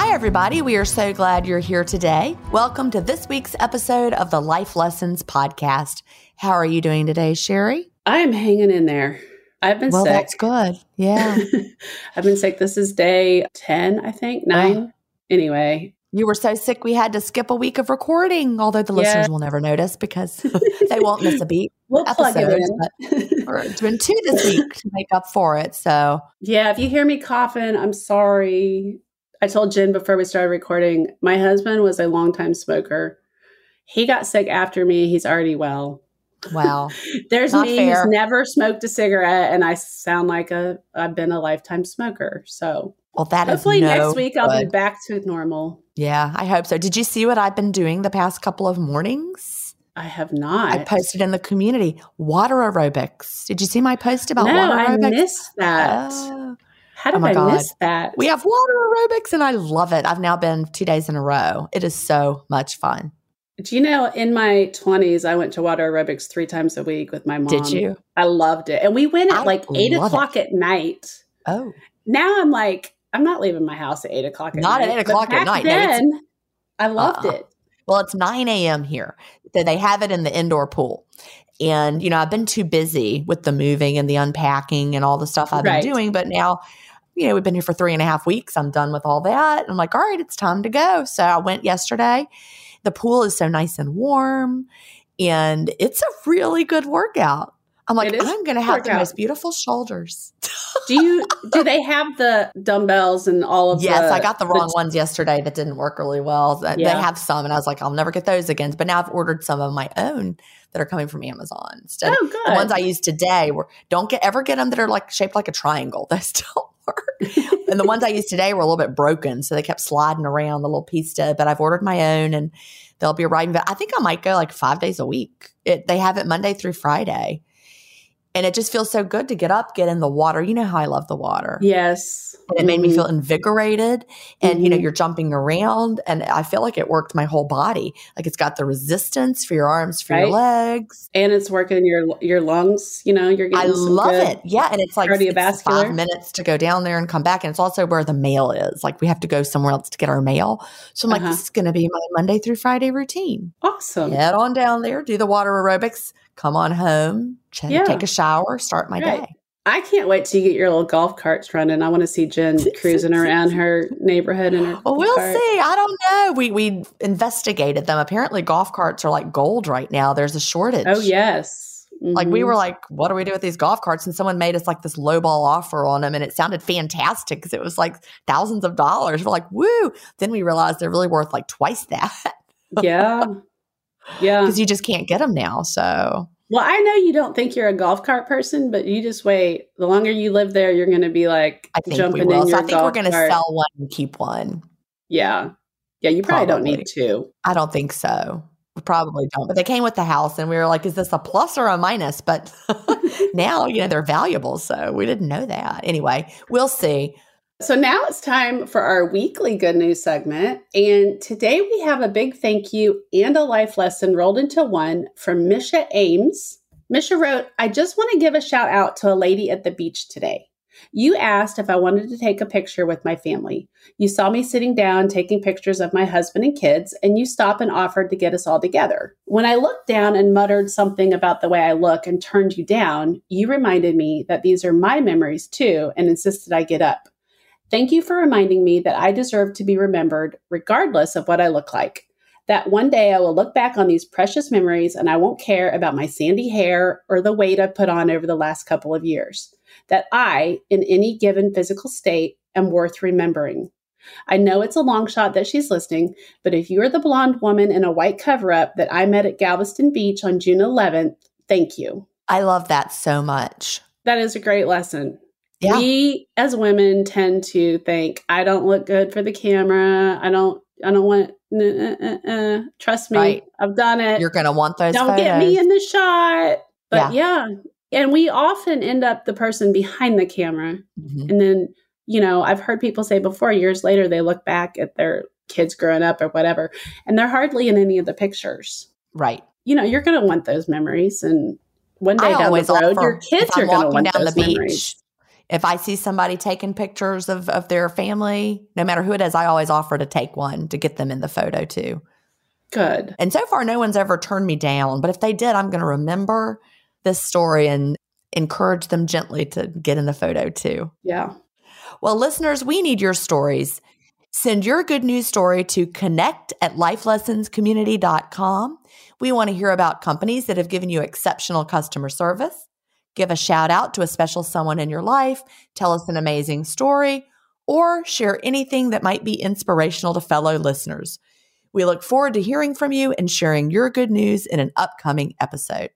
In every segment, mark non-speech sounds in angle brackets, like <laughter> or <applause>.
Hi, everybody. We are so glad you're here today. Welcome to this week's episode of the Life Lessons Podcast. How are you doing today, Sheri? I am hanging in there. I've been well, sick. that's good. Yeah. <laughs> I've been sick. This is day 10, I think, nine. Anyway, You were so sick we had to skip a week of recording, although the Yeah. listeners will never notice because <laughs> they won't miss a beat. we'll plug it in. <laughs> We're doing two this week to make up for it. So yeah, if you hear me coughing, I'm sorry. I told Gin before we started recording, my husband was a longtime smoker. He got sick after me. He's already well. wow. <laughs> There's Not me fair. who's never smoked a cigarette, and I sound like a I've been a lifetime smoker. So Well that is hopefully no next week I'll be back to normal. Yeah, I hope so. Did you see what I've been doing the past couple of mornings? I have not. I posted in the community water aerobics. Did you see my post about no, water aerobics? I missed that. Oh. How oh did my I God. miss that? We have water aerobics and I love it. I've now been two days in a row. It is so much fun. Do you know in my 20s, I went to water aerobics three times a week with my mom? Did you? I loved it. And we went at I like eight o'clock at night. Oh, Now I'm like, I'm not leaving my house at eight o'clock at night. Not night. at 8 But o'clock at night. No, Then, I loved Uh-uh. it. Well, it's 9 a.m. here. They- They have it in the indoor pool. And, you know, I've been too busy with the moving and the unpacking and all the stuff I've Right. been doing. But now, you know, we've been here for three and a half weeks. I'm done with all that. I'm like, all right, it's time to go. So I went yesterday. The pool is so nice and warm. And it's a really good workout. I'm like, I'm going to have the most beautiful shoulders. Do you do they have the dumbbells and all of Yes, the I got the wrong ones yesterday that didn't work really well. They they have some, and I was like, I'll never get those again. But now I've ordered some of my own that are coming from Amazon. Instead, Oh, the ones I use today were don't get ever get them that are like shaped like a triangle. <laughs> Those don't work. and the ones I used today were a little bit broken, so they kept sliding around the little piece to. But I've ordered my own, and they'll be arriving. But I think I might go like five days a week. It, they have it Monday through Friday. And it just feels so good to get up, get in the water. You know how I love the water. yes. And it made me Mhm. feel invigorated and you know Mhm. you're jumping around and i feel like it worked my whole body like it's got the resistance for your arms for your legs and it's working your your lungs. You know, you're i getting some love it yeah and it's like it's five minutes to go down there and come back and it's also where the mail is like we have to go somewhere else to get our mail so i'm like Uh-huh. this is going to be my monday through friday routine Awesome. head on down there do the water aerobics come on home ch- Yeah. take a shower start my Right. day I can't wait till you get your little golf carts running. I want to see Gin <laughs> cruising around her neighborhood in her. Well, we'll cart. see. I don't know. We we investigated them. Apparently, golf carts are like gold right now. There's a shortage. Oh yes. Like we Mhm. were like, what do we do with these golf carts? And someone made us like this lowball offer on them, and it sounded fantastic because it was like thousands of dollars. We're like, woo! Then we realized they're really worth like twice <laughs> that yeah, yeah. <laughs> because you just can't get them now. So Well, I know you don't think you're a golf cart person, but you just wait. The longer you live there, you're going to be like I think jumping we will. in So your I think we're going to sell one and keep one. Yeah, yeah. You probably, don't need two. I don't think so. We probably don't. But they came with the house, and we were like, is this a plus or a minus? But <laughs> now, you know, they're valuable. So we didn't know that. Anyway, we'll see. So now it's time for our weekly good news segment. And today we have a big thank you and a life lesson rolled into one from Misha Ames. Misha wrote, I just want to give a shout out to a lady at the beach today. You asked if I wanted to take a picture with my family. You saw me sitting down taking pictures of my husband and kids, and you stopped and offered to get us all together. When I looked down and muttered something about the way I look and turned you down, you reminded me that these are my memories too and insisted I get up. Thank you for reminding me that I deserve to be remembered regardless of what I look like. that one day I will look back on these precious memories and I won't care about my sandy hair or the weight I've put on over the last couple of years. That I, in any given physical state, am worth remembering. I know it's a long shot that she's listening, but if you're the blonde woman in a white cover up that I met at Galveston Beach on June 11th, thank you. I love that so much. That is a great lesson. Yeah. We as women tend to think, I don't look good for the camera. I don't I don't want uh, uh, uh. trust me. Right. I've done it. You're going to want those don't photos. get me in the shot. But yeah. And we often end up the person behind the camera. Mhm. And then, you know, I've heard people say before, years later, they look back at their kids growing up or whatever, and they're hardly in any of the pictures. Right. You know, you're going to want those memories. And one day I down the road, your kids are going to walking want down those the beach. memories. If I see somebody taking pictures of, of their family, no matter who it is, I always offer to take one to get them in the photo too. Good. And so far, no one's ever turned me down. But if they did, I'm going to remember this story and encourage them gently to get in the photo too. Yeah. Well, listeners, we need your stories. Send your good news story to connect at lifelessonscommunity.com. We want to hear about companies that have given you exceptional customer service. Give a shout out to a special someone in your life, tell us an amazing story, or share anything that might be inspirational to fellow listeners. We look forward to hearing from you and sharing your good news in an upcoming episode.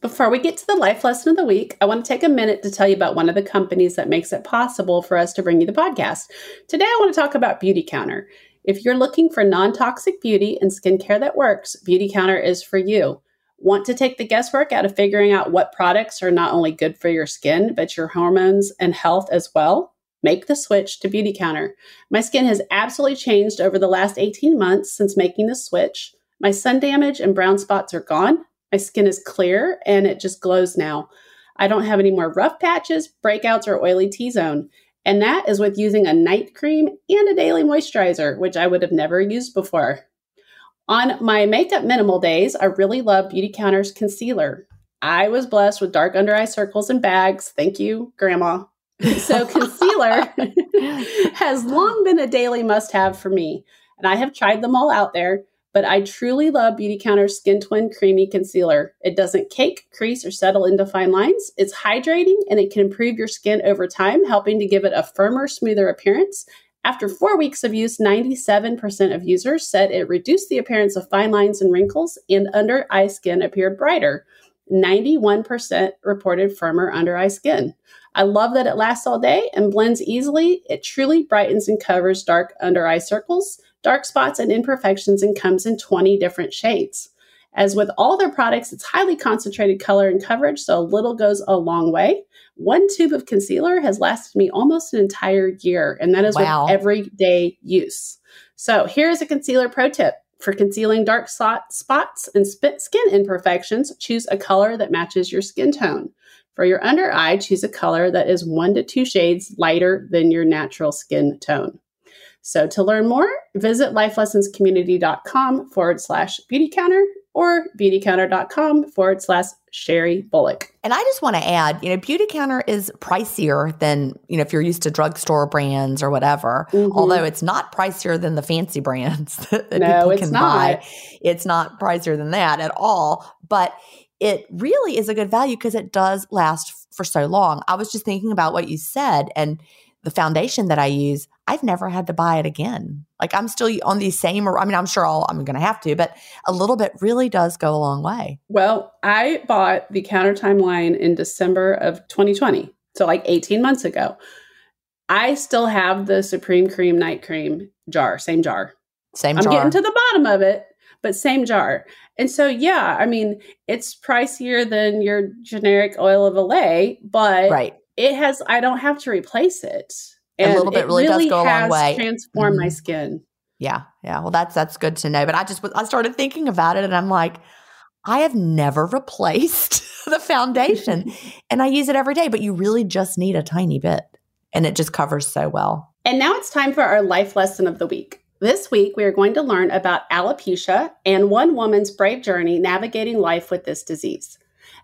Before we get to the life lesson of the week, I want to take a minute to tell you about one of the companies that makes it possible for us to bring you the podcast. Today, I want to talk about Beautycounter. If you're looking for non toxic beauty and skincare that works, Beautycounter is for you. Want to take the guesswork out of figuring out what products are not only good for your skin, but your hormones and health as well? Make the switch to Beautycounter. My skin has absolutely changed over the last 18 months since making the switch. My sun damage and brown spots are gone. My skin is clear and it just glows now. I don't have any more rough patches, breakouts, or oily T zone. And that is with using a night cream and a daily moisturizer, which I would have never used before. On my makeup minimal days, I really love Beautycounter's concealer. I was blessed with dark under eye circles and bags. Thank you, Grandma. <laughs> So, concealer <laughs> has long been a daily must have for me. And I have tried them all out there, but I truly love Beautycounter's Skin Twin Creamy Concealer. It doesn't cake, crease, or settle into fine lines. It's hydrating and it can improve your skin over time, helping to give it a firmer, smoother appearance. After four weeks of use, 97% of users said it reduced the appearance of fine lines and wrinkles, and under eye skin appeared brighter. 91% reported firmer under eye skin. I love that it lasts all day and blends easily. It truly brightens and covers dark under eye circles, dark spots, and imperfections and comes in 20 different shades. As with all their products, it's highly concentrated color and coverage, so a little goes a long way. One tube of concealer has lasted me almost an entire year, and that is Wow. with everyday use. So here's a concealer pro tip. For concealing dark spots and skin imperfections, choose a color that matches your skin tone. For your under eye, choose a color that is one to two shades lighter than your natural skin tone. So to learn more, visit lifelessonscommunity.com forward slash beauty counter or beautycounter.com forward slash Sheri Bullock. And I just want to add, you know, Beautycounter is pricier than, you know, if you're used to drugstore brands or whatever. Mhm. Although it's not pricier than the fancy brands that <laughs> that No, people it's can not. buy. It's not pricier than that at all. But it really is a good value because it does last for so long. I was just thinking about what you said and the foundation that I use, I've never had to buy it again. Like I'm still on these same, I mean, I'm sure I'll, I'm going to have to, but a little bit really does go a long way. Well, I bought the Countertime line in December of 2020. So like 18 months ago. I still have the Supreme Cream Night Cream jar, same jar. Same I'm jar. getting to the bottom of it, but same jar. And so, yeah, I mean, it's pricier than your generic oil of Olay, but right. It has, I don't have to replace it. A little bit it really does go a long has way. transform my Mhm. skin. Yeah, yeah. Well, that's that's good to know. But I just I started thinking about it, and I'm like, I have never <laughs> replaced <laughs> the foundation, <laughs> and I use it every day. But you really just need a tiny bit, and it just covers so well. And now it's time for our life lesson of the week. This week, we are going to learn about alopecia and one woman's brave journey navigating life with this disease.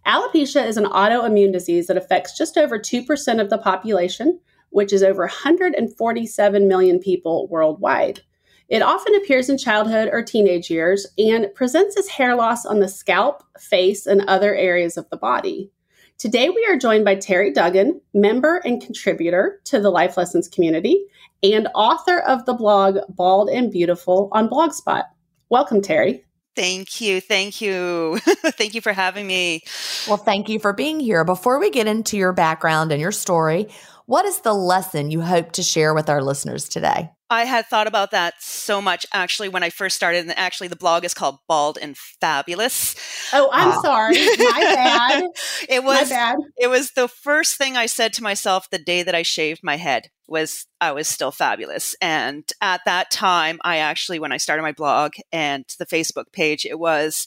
Alopecia is an autoimmune disease that affects just over 2% of the population, which is over 147 million people worldwide. It often appears in childhood or teenage years and presents as hair loss on the scalp, face, and other areas of the body. Today, we are joined by Terry Duggan, member and contributor to the Life Lessons community and author of the blog Bald and Beautiful on Blogspot. Welcome, Terry. Thank you. Thank you. <laughs> thank you for having me. Well, thank you for being here. Before we get into your background and your story, what is the lesson you hope to share with our listeners today? I had thought about that so much actually when I first started. And actually, the blog is called Bald and Fabulous. Oh, I'm uh, sorry. <laughs> My bad. it was my bad. It was the first thing I said to myself the day that I shaved my head was I was still fabulous. And at that time, I actually, when I started my blog and the Facebook page, it was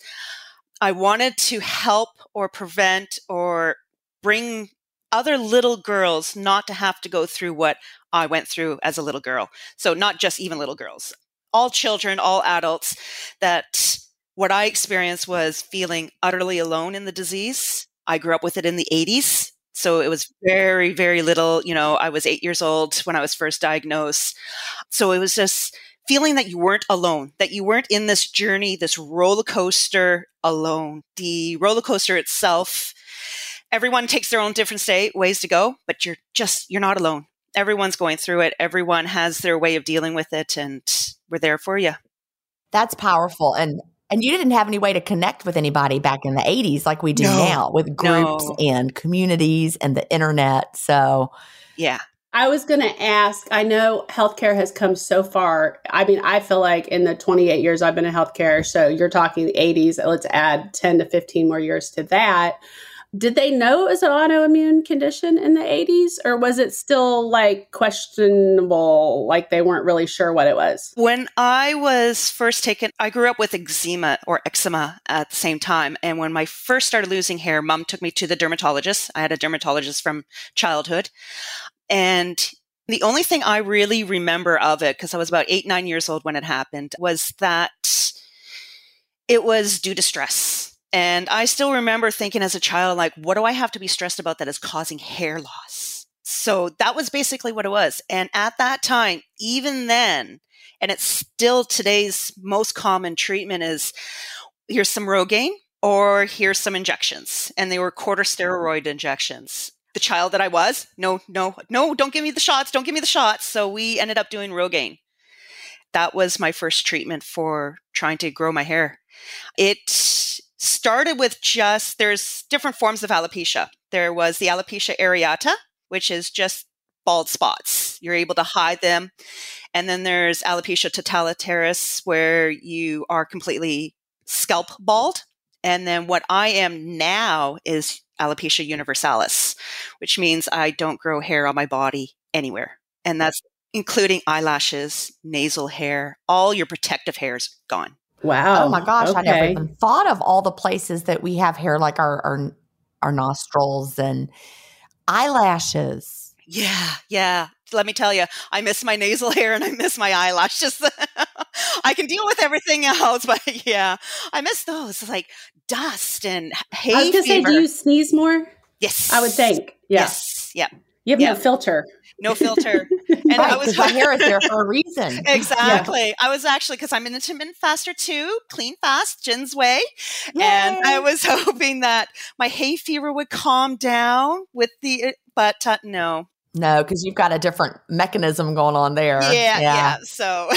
I wanted to help or prevent or bring other little girls not to have to go through what I went through as a little girl. So, not just even little girls, all children, all adults, that what I experienced was feeling utterly alone in the disease. I grew up with it in the 80s. So it was very, very little. You know, I was eight years old when I was first diagnosed. So it was just feeling that you weren't alone, that you weren't in this journey, this roller coaster alone. The roller coaster itself everyone takes their own different state ways to go, but you're just you're not alone. Everyone's going through it. Everyone has their way of dealing with it, and we're there for you. That's powerful. And and you didn't have any way to connect with anybody back in the 80s like we do no, now with groups no. and communities and the internet. So, yeah. I was going to ask I know healthcare has come so far. I mean, I feel like in the 28 years I've been in healthcare, so you're talking the 80s, let's add 10 to 15 more years to that did they know it was an autoimmune condition in the 80s or was it still like questionable like they weren't really sure what it was? When i was first taken i grew up with eczema or eczema at the same time and when i first started losing hair mom took me to the dermatologist. I had a dermatologist from childhood and the only thing i really remember of it because i was about eight nine years old when it happened was that it was due to stress and I still remember thinking as a child, like, what do I have to be stressed about that is causing hair loss? So that was basically what it was. And at that time, even then, and it's still today's most common treatment is here's some Rogaine or here's some injections. And they were quarter corticosteroid injections. The child that I was, no, no, no, don't give me the shots, don't give me the shots. So we ended up doing Rogaine. That was my first treatment for trying to grow my hair. It started with just there's different forms of alopecia. There was the alopecia areata, which is just bald spots. You're able to hide them. And then there's alopecia totalitaris, where you are completely scalp bald. And then what I am now is alopecia universalis, which means I don't grow hair on my body anywhere. And that's including eyelashes, nasal hair, all your protective hairs gone. Wow. Oh my gosh, okay. I never even thought of all the places that we have hair like our our, our nostrils and eyelashes. Yeah, yeah. Let me tell you, I miss my nasal hair and I miss my eyelashes. <laughs> I can deal with everything else, <laughs> but yeah, I miss those like dust and hay. I was gonna say, do you sneeze more? Yes, I would think. Yeah. Yes, yeah. You have yeah. no filter no filter. <laughs> And right, I was my hair is there for a reason. <laughs> exactly. Yeah. I was actually because I'm an intermittent faster too, clean fast, Gin's way, Yay. and I was <laughs> hoping that my hay fever would calm down with the, but uh, no. No, because you've got a different mechanism going on there. Yeah, yeah. yeah so,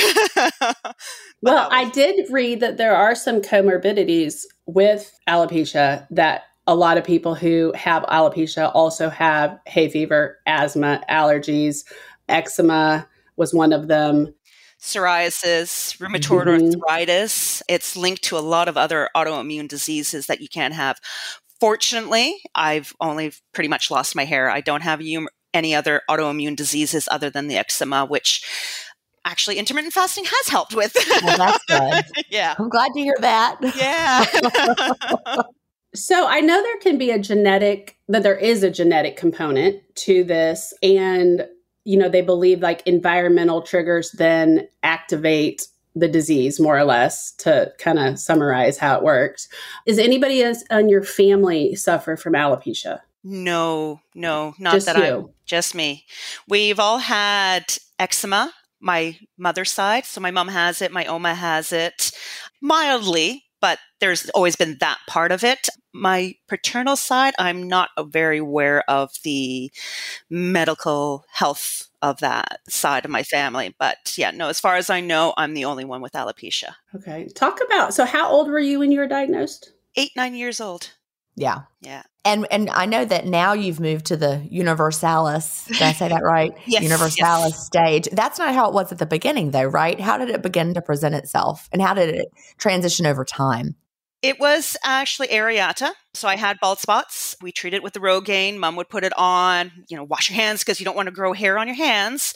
well, I did read that there are some comorbidities with alopecia that a lot of people who have alopecia also have hay fever, asthma, allergies, eczema was one of them. Psoriasis, rheumatoid mm-hmm. arthritis. It's linked to a lot of other autoimmune diseases that you can have. Fortunately, I've only pretty much lost my hair. I don't have any other autoimmune diseases other than the eczema, which actually intermittent fasting has helped with. well, that's good. <laughs> yeah. I'm glad to hear that. Yeah. <laughs> <laughs> So I know there can be a genetic that there is a genetic component to this and you know they believe like environmental triggers then activate the disease more or less to kind of summarize how it works. Is anybody else in your family suffer from alopecia? No, no, not just that. I just me. We've all had eczema my mother's side. So my mom has it, my Oma has it mildly, but there's always been that part of it. My paternal side, I'm not very aware of the medical health of that side of my family. But yeah, no, as far as I know, I'm the only one with alopecia. Okay. Talk about so how old were you when you were diagnosed? Eight, nine years old. Yeah. Yeah. And and I know that now you've moved to the universalis. Did I say that right? <laughs> yes. Universalis yes. stage. That's not how it was at the beginning though, right? How did it begin to present itself? And how did it transition over time? It was actually areata. So I had bald spots. We treated it with the Rogaine. Mom would put it on, you know, wash your hands because you don't want to grow hair on your hands.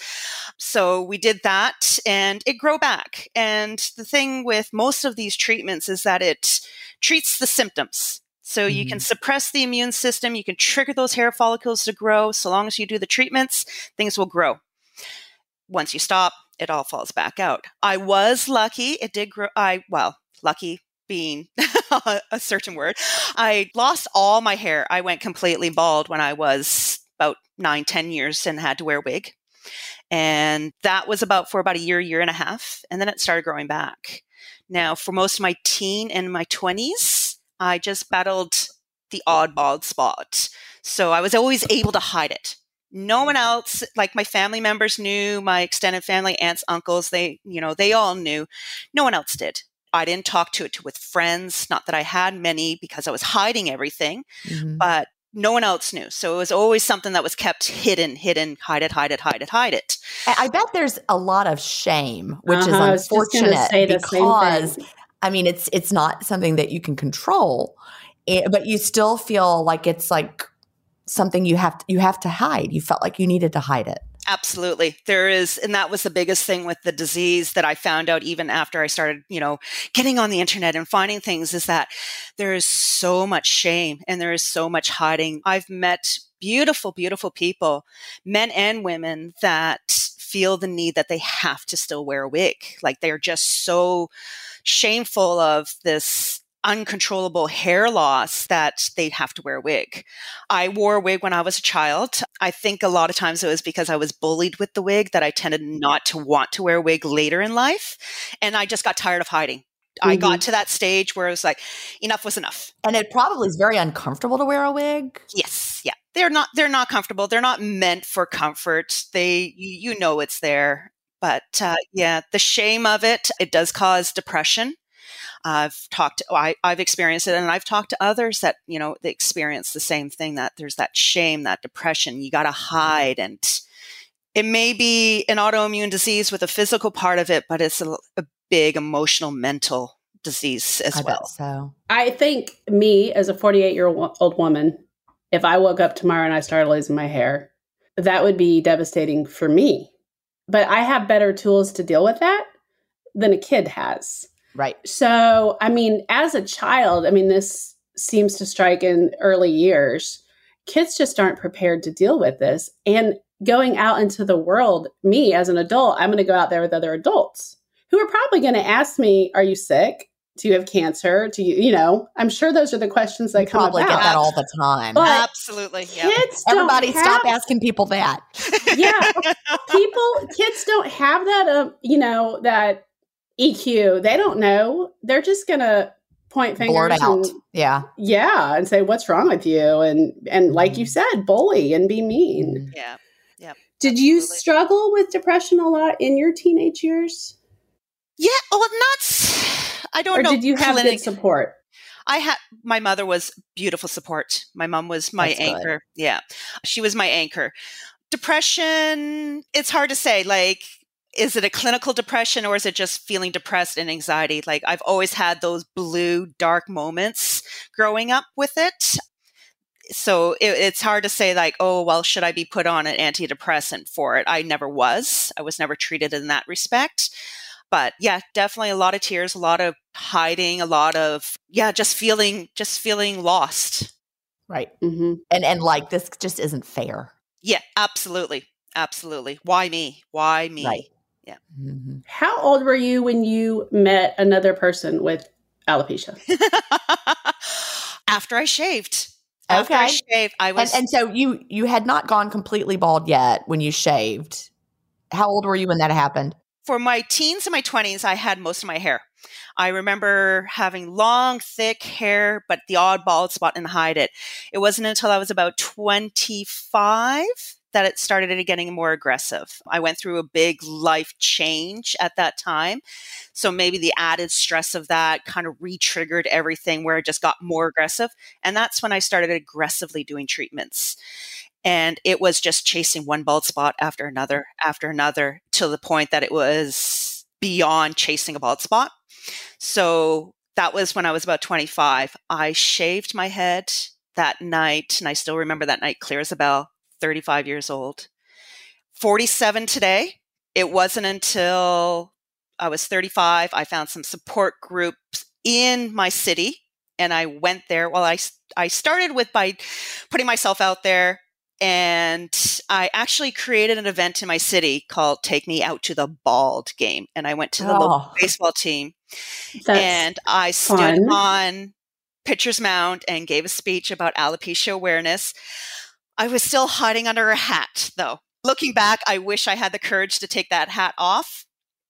So we did that and it grew back. And the thing with most of these treatments is that it treats the symptoms. So mm-hmm. you can mm-hmm. suppress the immune system, you can trigger those hair follicles to grow. So long as you do the treatments, things will grow. Once you stop, it all falls back out. I was lucky. It did grow. I, well, lucky being <laughs> a certain word. I lost all my hair. I went completely bald when I was about nine, ten years and had to wear a wig. And that was about for about a year, year and a half. And then it started growing back. Now, for most of my teen and my 20s, I just battled the odd bald spot. So I was always able to hide it. No one mm-hmm. else, like my family members knew, my extended family, aunts, uncles, they, you know, they all knew. No one else did. I didn't talk to it with friends, not that I had many because I was hiding everything, mm-hmm. but no one else knew. So it was always something that was kept hidden, hidden, hide it, hide it, hide it, hide it. I bet there's a lot of shame, which uh-huh, is unfortunate because I mean, it's it's not something that you can control, it, but you still feel like it's like something you have to, you have to hide. You felt like you needed to hide it. Absolutely. There is, and that was the biggest thing with the disease that I found out even after I started, you know, getting on the internet and finding things is that there is so much shame and there is so much hiding. I've met beautiful, beautiful people, men and women that feel the need that they have to still wear a wig. Like they're just so shameful of this uncontrollable hair loss that they have to wear a wig. I wore a wig when I was a child. I think a lot of times it was because I was bullied with the wig that I tended not to want to wear a wig later in life. And I just got tired of hiding. Mm-hmm. I got mm-hmm. to that stage where it was like, enough was enough. And it probably is very uncomfortable to wear a wig. Yes. Yeah. They're not, they're not comfortable. They're not meant for comfort. They, you, you know, it's there. But uh, yeah, the shame of it, it does cause depression. I've talked, oh, I, I've experienced it, and I've talked to others that you know they experience the same thing. That there's that shame, that depression. You got to hide, and it may be an autoimmune disease with a physical part of it, but it's a, a big emotional, mental disease as I well. so I think me as a 48 year old woman, if I woke up tomorrow and I started losing my hair, that would be devastating for me but I have better tools to deal with that than a kid has. Right. So, I mean, as a child, I mean, this seems to strike in early years. Kids just aren't prepared to deal with this. And going out into the world, me as an adult, I'm going to go out there with other adults who are probably going to ask me, Are you sick? do you have cancer? Do you, you know, I'm sure those are the questions that you come probably about. get that all the time. But Absolutely. Yeah. Kids Everybody have, stop asking people that. yeah. <laughs> People, kids don't have that, uh, you know, that EQ. They don't know. They're just going to point fingers Blurt out. And, yeah. Yeah. And say, what's wrong with you? And, and like mm. you mm-hmm. said, bully and be mean. Mm-hmm. Yeah. Yeah. Did Absolutely. you struggle with depression a lot in your teenage years? Yeah. Well, not I don't or know. Did you have clinic. good support? I had my mother was beautiful support. My mom was my That's anchor. Good. Yeah. She was my anchor. Depression, it's hard to say. Like, is it a clinical depression or is it just feeling depressed and anxiety? Like, I've always had those blue, dark moments growing up with it. So it, it's hard to say, like, oh, well, should I be put on an antidepressant for it? I never was. I was never treated in that respect but yeah definitely a lot of tears a lot of hiding a lot of yeah just feeling just feeling lost right mm-hmm. and and like this just isn't fair yeah absolutely absolutely why me why me right. Yeah mm-hmm. how old were you when you met another person with alopecia <laughs> after i shaved after okay. I shaved, I was, and, and so you you had not gone completely bald yet when you shaved How old were you when that happened? For my teens and my 20s, I had most of my hair. I remember having long, thick hair, but the odd bald spot and hide it. It wasn't until I was about 25 that it started getting more aggressive. I went through a big life change at that time. So maybe the added stress of that kind of re triggered everything where it just got more aggressive. And that's when I started aggressively doing treatments. And it was just chasing one bald spot after another, after another, to the point that it was beyond chasing a bald spot. So that was when I was about 25. I shaved my head that night, and I still remember that night clear as a bell, 35 years old. 47 today. It wasn't until I was 35, I found some support groups in my city and I went there. Well, I, I started with by putting myself out there and I actually created an event in my city called Take Me Out to the Bald Game. And I went to the oh. local baseball team and I stood fun. on Pitcher's Mound and gave a speech about alopecia awareness. I was still hiding under a hat, though. Looking back, I wish I had the courage to take that hat off,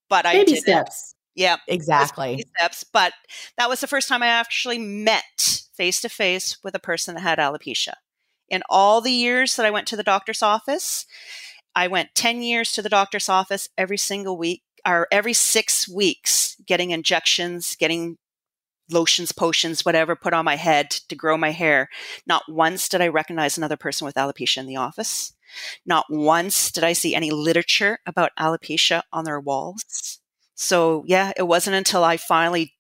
but I baby steps. Yeah, exactly. Steps, but that was the first time I actually met face to face with a person that had alopecia. In all the years that I went to the doctor's office, I went 10 years to the doctor's office every single week or every six weeks, getting injections, getting lotions, potions, whatever, put on my head to grow my hair. Not once did I recognize another person with alopecia in the office. Not once did I see any literature about alopecia on their walls. So, yeah, it wasn't until I finally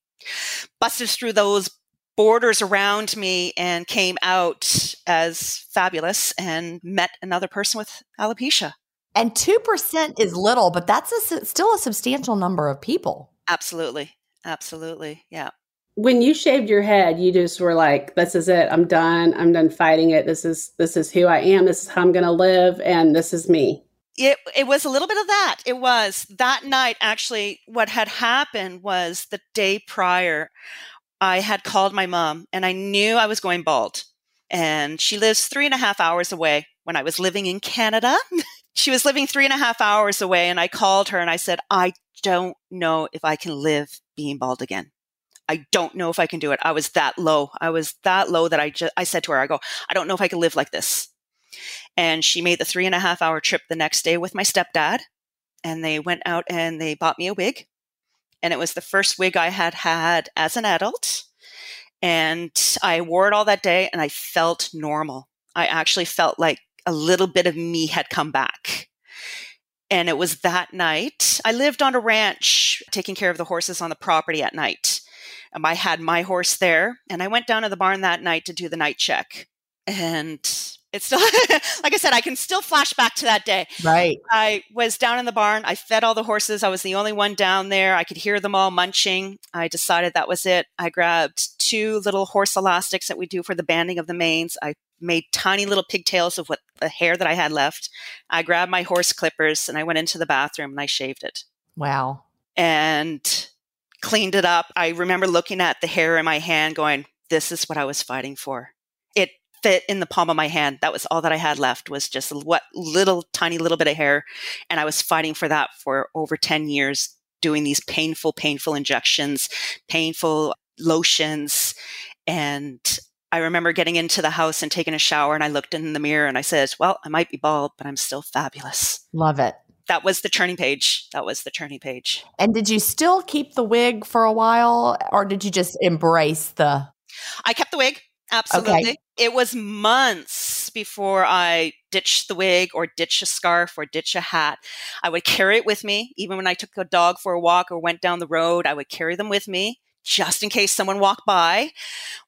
busted through those borders around me and came out as fabulous and met another person with alopecia. And 2% is little, but that's a, still a substantial number of people. Absolutely. Absolutely. Yeah when you shaved your head, you just were like, "This is it. I'm done. I'm done fighting it. This is this is who I am. This is how I'm going to live, and this is me." It it was a little bit of that. It was that night. Actually, what had happened was the day prior, I had called my mom, and I knew I was going bald. And she lives three and a half hours away. When I was living in Canada, <laughs> she was living three and a half hours away, and I called her and I said, "I don't know if I can live being bald again." I don't know if I can do it. I was that low. I was that low that I just, I said to her, I go, I don't know if I can live like this. And she made the three and a half hour trip the next day with my stepdad. And they went out and they bought me a wig. And it was the first wig I had had as an adult. And I wore it all that day and I felt normal. I actually felt like a little bit of me had come back. And it was that night. I lived on a ranch taking care of the horses on the property at night. Um, I had my horse there, and I went down to the barn that night to do the night check. And it's still, <laughs> like I said, I can still flash back to that day. Right. I was down in the barn. I fed all the horses. I was the only one down there. I could hear them all munching. I decided that was it. I grabbed two little horse elastics that we do for the banding of the manes. I made tiny little pigtails of what the hair that I had left. I grabbed my horse clippers and I went into the bathroom and I shaved it. Wow. And cleaned it up. I remember looking at the hair in my hand going, this is what I was fighting for. It fit in the palm of my hand. That was all that I had left was just what little tiny little bit of hair. And I was fighting for that for over 10 years, doing these painful, painful injections, painful lotions. And I remember getting into the house and taking a shower and I looked in the mirror and I said, well, I might be bald, but I'm still fabulous. Love it that was the turning page. That was the turning page. And did you still keep the wig for a while or did you just embrace the I kept the wig. Absolutely. Okay. It was months before I ditched the wig or ditch a scarf or ditch a hat. I would carry it with me. Even when I took a dog for a walk or went down the road, I would carry them with me just in case someone walked by.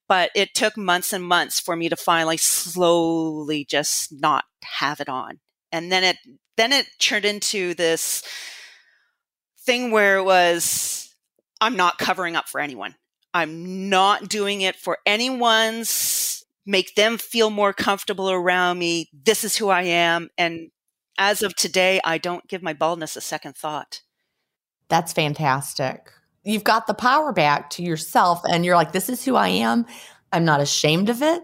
But it took months and months for me to finally slowly just not have it on and then it then it turned into this thing where it was i'm not covering up for anyone. I'm not doing it for anyone's make them feel more comfortable around me. This is who i am. And as of today i don't give my baldness a second thought. That's fantastic. You've got the power back to yourself and you're like this is who i am. I'm not ashamed of it.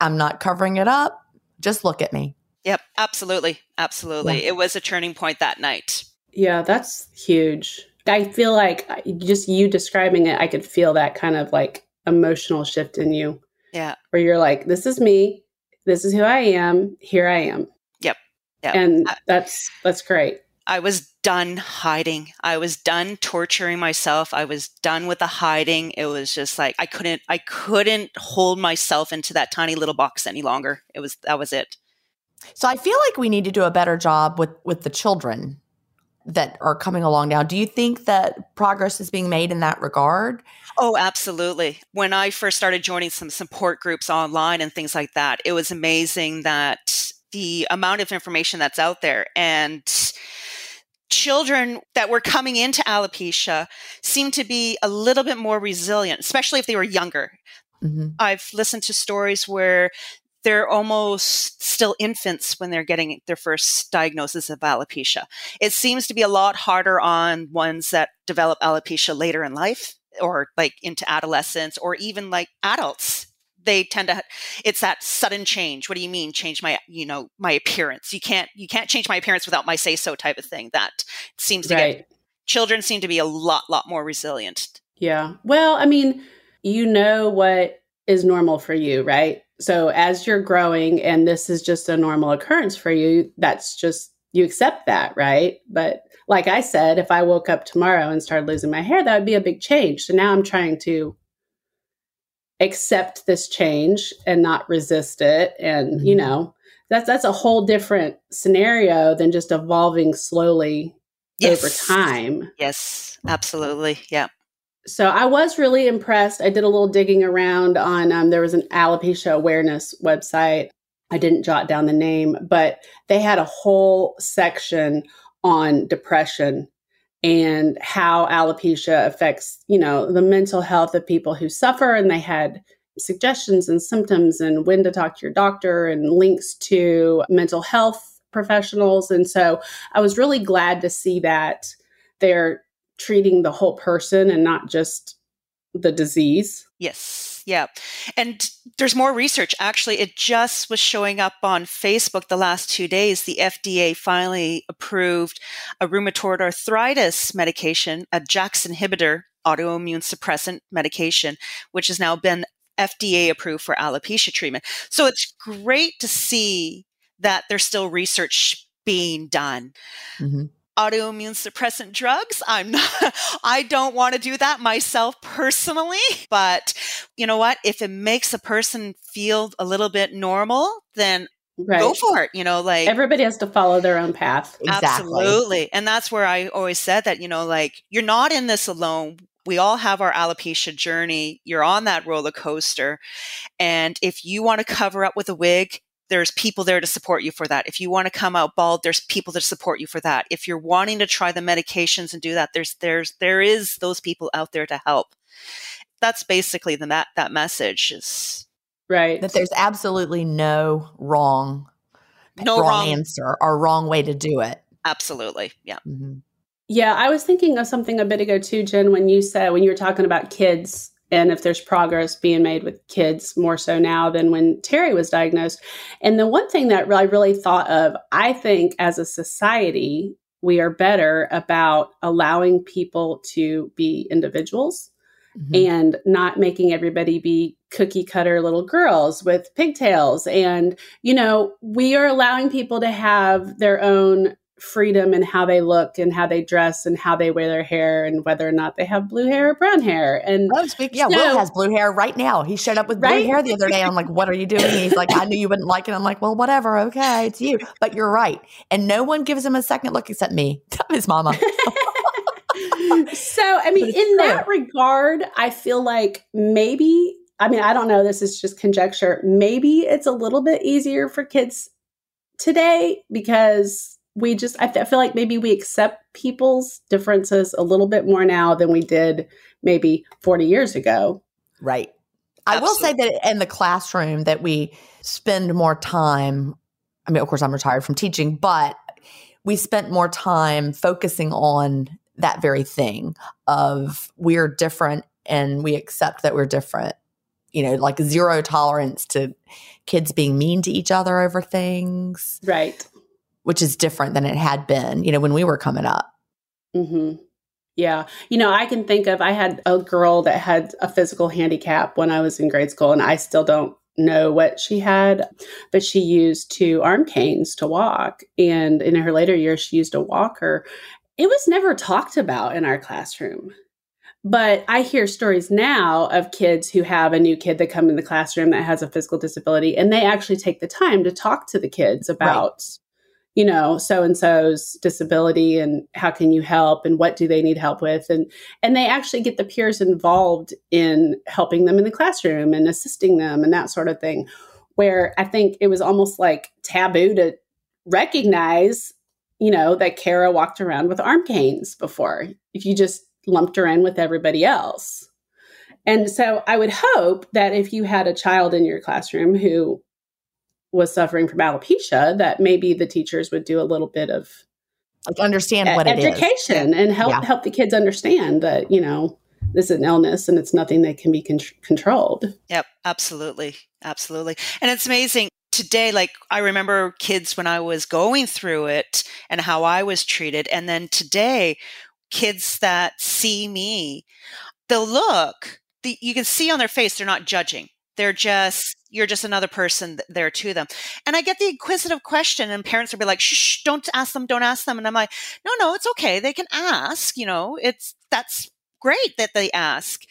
I'm not covering it up. Just look at me Yep, absolutely. Absolutely. Yeah. It was a turning point that night. Yeah, that's huge. I feel like uh, just you describing it, I could feel that kind of like emotional shift in you Yeah. where you're like, this is me. This is who I am. Here I am. Yep. Yep. And that's that's great. I was done hiding. I was done torturing myself. I was done with the hiding. It was just like I couldn't I couldn't hold myself into that tiny little box any longer. It was that was it. So I feel like we need to do a better job with with the children that are coming along now. Do you think that progress is being made in that regard? Oh, absolutely. When I first started joining some support groups online and things like that, it was amazing that the amount of information that's out there and children that were coming into alopecia seem to be a little bit more resilient, especially if they were younger. hmm I've listened to stories where they're almost still infants when they're getting their first diagnosis of alopecia. It seems to be a lot harder on ones that develop alopecia later in life or like into adolescence or even like adults. They tend to it's that sudden change. What do you mean change my, you know, my appearance? You can't you can't change my appearance without my say so type of thing. That seems to get children seem to be a lot lot more resilient. Yeah. Well, I mean, you know what is normal for you, right? So as you're growing and this is just a normal occurrence for you, that's just you accept that, right? But like I said, if I woke up tomorrow and started losing my hair, that would be a big change. So now I'm trying to accept this change and not resist it and, you Mhm. know, that's that's a whole different scenario than just evolving slowly over time. Yes, absolutely. Yeah. So I was really impressed. I did a little digging around on um, there was an alopecia awareness website. I didn't jot down the name, but they had a whole section on depression and how alopecia affects, you know, the mental health of people who suffer and they had suggestions and symptoms and when to talk to your doctor and links to mental health professionals and so I was really glad to see that they're treating the whole person and not just the disease. Yes. Yeah. And there's more research. Actually, it just was showing up on Facebook the last two days. The FDA finally approved a rheumatoid arthritis medication, a JAKs inhibitor, autoimmune suppressant medication, which has now been FDA approved for alopecia treatment. So it's great to see that there's still research being done hmm autoimmune suppressant drugs. I'm not, <laughs> I don't want to do that myself personally, <laughs> but you know what? If it makes a person feel a little bit normal, then Right. go for it. You know, like Everybody has to follow their own path. Exactly. absolutely. And that's where I always said that, you know, like you're not in this alone. We all have our alopecia journey. You're on that roller coaster. And if you want to cover up with a wig, there's people there to support you for that. If you want to come out bald, there's people to support you for that. If you're wanting to try the medications and do that, there's there's there is those people out there to help. That's basically the that that message is Right. That there's absolutely no wrong, no wrong. answer or wrong way to do it. Absolutely. Yeah. hmm Yeah, I was thinking of something a bit ago too, Gin, when you said when you were talking about kids and if there's progress being made with kids more so now than when Terry was diagnosed. And the one thing that I really thought of, I think as a society, we are better about allowing people to be individuals Mhm. and not making everybody be cookie cutter little girls with pigtails. And, you know, we are allowing people to have their own freedom in how they look and how they dress and how they wear their hair and whether or not they have blue hair or brown hair. And Oh, speak, yeah, So- Will has blue hair right now. He showed up with blue Right? hair the other day. I'm like, what are you doing? He's like, I knew you wouldn't like it. I'm like, well, whatever. Okay, it's you. But you're right. And no one gives him a second look except me, <laughs> his mama. so, I mean, in true. that regard, I feel like maybe, I mean, I don't know, this is just conjecture. Maybe it's a little bit easier for kids today because we just, I, th- I feel like maybe we accept people's differences a little bit more now than we did maybe 40 years ago. Right. I will say that in the classroom that we spend more time. I mean, of course, I'm retired from teaching, but we spent more time focusing on that very thing of we're different and we accept that we're different. you know, like zero tolerance to kids being mean to each other over things. Right. Which is different than it had been, you know, when we were coming up. Mm-hmm. Yeah. You know, I can think of, I had a girl that had a physical handicap when I was in grade school, and I still don't know what she had, but she used two arm canes to walk. And in her later years, she used a walker. It was never talked about in our classroom. But I hear stories now of kids who have a new kid that come in the classroom that has a physical disability, and they actually take the time to talk to the kids about, right. You know, so and so's disability and how can you help and what do they need help with, and and they actually get the peers involved in helping them in the classroom and assisting them and that sort of thing. Where I think it was almost like taboo to recognize, you know, that Kara walked around with arm canes before. If you just lumped her in with everybody else. And so I would hope that if you had a child in your classroom who was suffering from alopecia, that maybe the teachers would do a little bit of like understand what education and help yeah. help the kids understand that you know this is an illness and it's nothing that can be con- controlled. Yep, absolutely, absolutely, and it's amazing today like i remember kids when i was going through it and how i was treated and then today kids that see me, they'll look, the, you can see on their face they're not judging. They're just, you're just another person there to them. And I get the inquisitive question, and parents will be like, shh, don't ask them, don't ask them. And I'm like, no, no, it's okay. They can ask, you know, it's, that's great that they ask.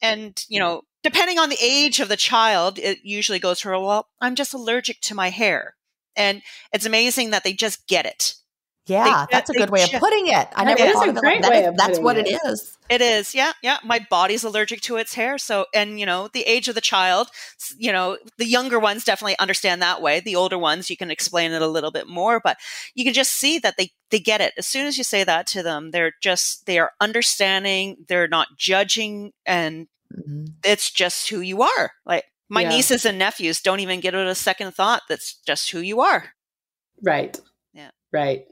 And, you mm-hmm. know, depending on the age of the child, it usually goes for, well, I'm just allergic to my hair. And it's amazing that they just get it. Yeah, they, that's a good way of putting it. I never thought of it like that. That's what it. it is. It is. Yeah, yeah. My body's allergic to its hair. So, and you know, the age of the child, you know, the younger ones definitely understand that way. The older ones, you can explain it a little bit more, but you can just see that they they get it as soon as you say that to them. They're just they are understanding. They're not judging, and mm-hmm. it's just who you are. Like my yeah. nieces and nephews don't even get it a second thought. That's just who you are. Right. Yeah. Right.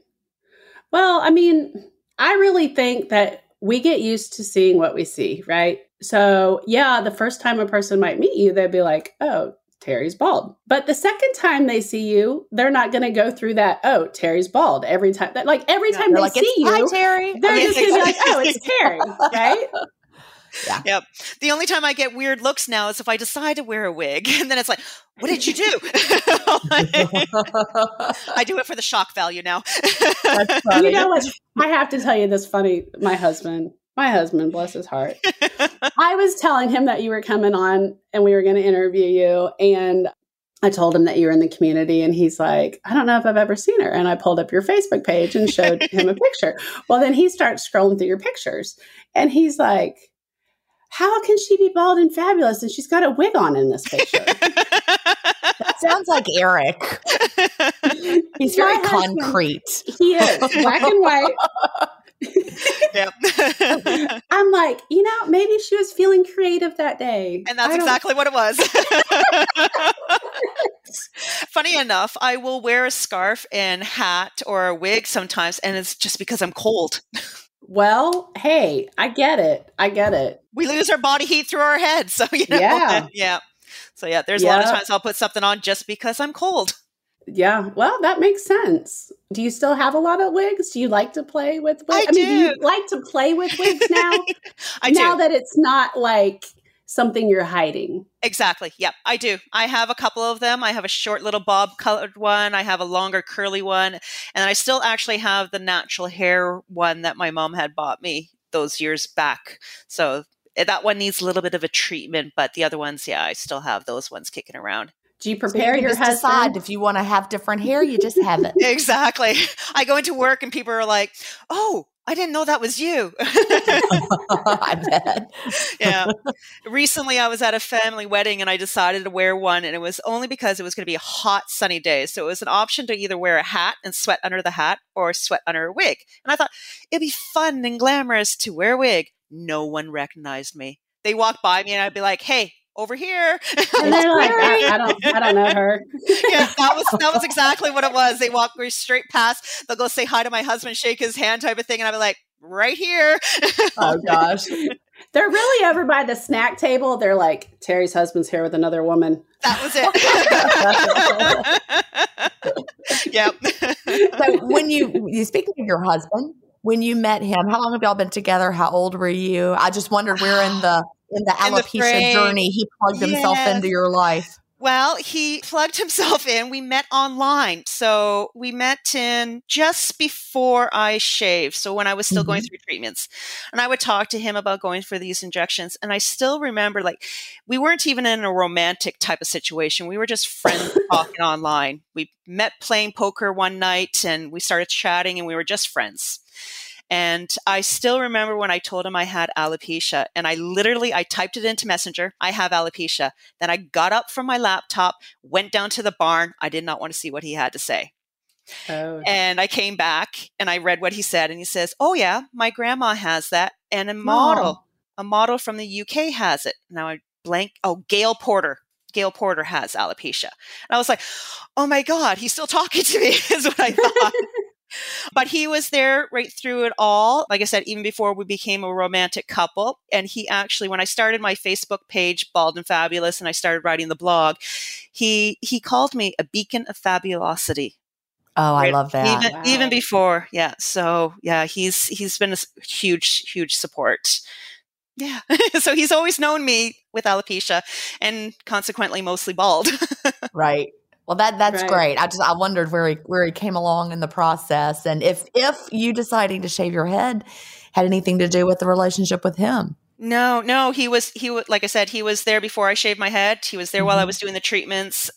Well, I mean, I really think that we get used to seeing what we see, right? So, yeah, the first time a person might meet you, they'd be like, oh, Terry's bald. But the second time they see you, they're not going to go through that, oh, Terry's bald every time. That, like every time they like, see you, Hi, Terry. they're just going to be like, oh, it's Terry, right? Yeah. Yep. The only time I get weird looks now is if I decide to wear a wig, <laughs> and then it's like, "What did you do?" <laughs> I do it for the shock value now. <laughs> you know what? I have to tell you this funny. My husband, my husband, bless his heart. I was telling him that you were coming on, and we were going to interview you, and I told him that you were in the community, and he's like, I don't know if I've ever seen her. And I pulled up your Facebook page and showed him a picture. Well, then he starts scrolling through your pictures, and he's like, how can she be bald and fabulous and she's got a wig on in this picture? <laughs> that sounds like Eric. <laughs> He's very concrete. Husband, he is black and white. <laughs> yep. I'm like, you know, maybe she was feeling creative that day. And that's exactly what it was. Funny enough, I will wear a scarf and hat or a wig sometimes, and it's just because I'm cold. Well, hey, I get it. I get it. We lose our body heat through our head. <laughs> So, you know, yeah. <laughs> yeah. So, yeah, there's yeah. a lot of times I'll put something on just because I'm cold. <laughs> Yeah, well, that makes sense. Do you still have a lot of wigs? Do you like to play with wigs? I, I mean, do you like to play with wigs now? I now do. that it's not like something you're hiding. Exactly. Yep, I do. I have a couple of them. I have a short little bob colored one. I have a longer curly one. And I still actually have the natural hair one that my mom had bought me those years back. So eh, that one needs a little bit of a treatment, but the other ones, yeah, I still have those ones kicking around. Do you prepare so you your just husband? decide if you want to have different hair, you just have it. <laughs> exactly. I go into work and people are like, "Oh, I didn't know that was you. <laughs> <laughs> I bet. yeah. Recently, I was at a family wedding and I decided to wear one, and it was only because it was going to be a hot, sunny day. So it was an option to either wear a hat and sweat under the hat or sweat under a wig. And I thought it'd be fun and glamorous to wear a wig. No one recognized me. They walked by me and I'd be like, hey, over here. And they're <laughs> like, I, I, don't, I don't know her. yeah, that was <laughs> that was exactly what it was. They walk me straight past. They'll go say hi to my husband, shake his hand, type of thing, and I'll be like, right here. oh <laughs> gosh. They're really over by the snack table. They're like, Terry's husband's here with another woman. That was it. yep. so when you you speaking of your husband, when you met him, how long have y'all been together? How old were you? I just wondered where in <sighs> the in the In the alopecia journey he plugged himself into your life. Well, he plugged himself in. We met online. So we met in just before I shaved. So when I was still going mm-hmm. through treatments. And I would talk to him about going for these injections. And I still remember, like, we weren't even in a romantic type of situation. We were just friends <laughs> talking online. We met playing poker one night and we started chatting and we were just friends. And I still remember when I told him I had alopecia and I literally I typed it into Messenger, I have alopecia. Then I got up from my laptop, went down to the barn. I did not want to see what he had to say. Oh, And I came back and I read what he said and he says, "Oh yeah, my grandma has that and a model, a model from the UK has it." Now I blank, oh, Gail Porter. Gail Porter has alopecia. And I was like, "Oh my god, he's still talking to me." <laughs> is what I thought. <laughs> but he was there right through it all. Like I said, even before we became a romantic couple. And he actually, when I started my Facebook page, Bald and Fabulous, and I started writing the blog, he he called me a beacon of fabulosity. Oh, I love that. Even Wow. even before, yeah. So yeah, he's he's been a huge huge support. Yeah, <laughs> so he's always known me with alopecia, and consequently mostly bald. <laughs> Right. Well, that that's Right. great. I just I wondered where he where he came along in the process, and if if you deciding to shave your head had anything to do with the relationship with him. No, no, he was he was like I said, he was there before I shaved my head. He was there while I Mhm. was doing the treatments.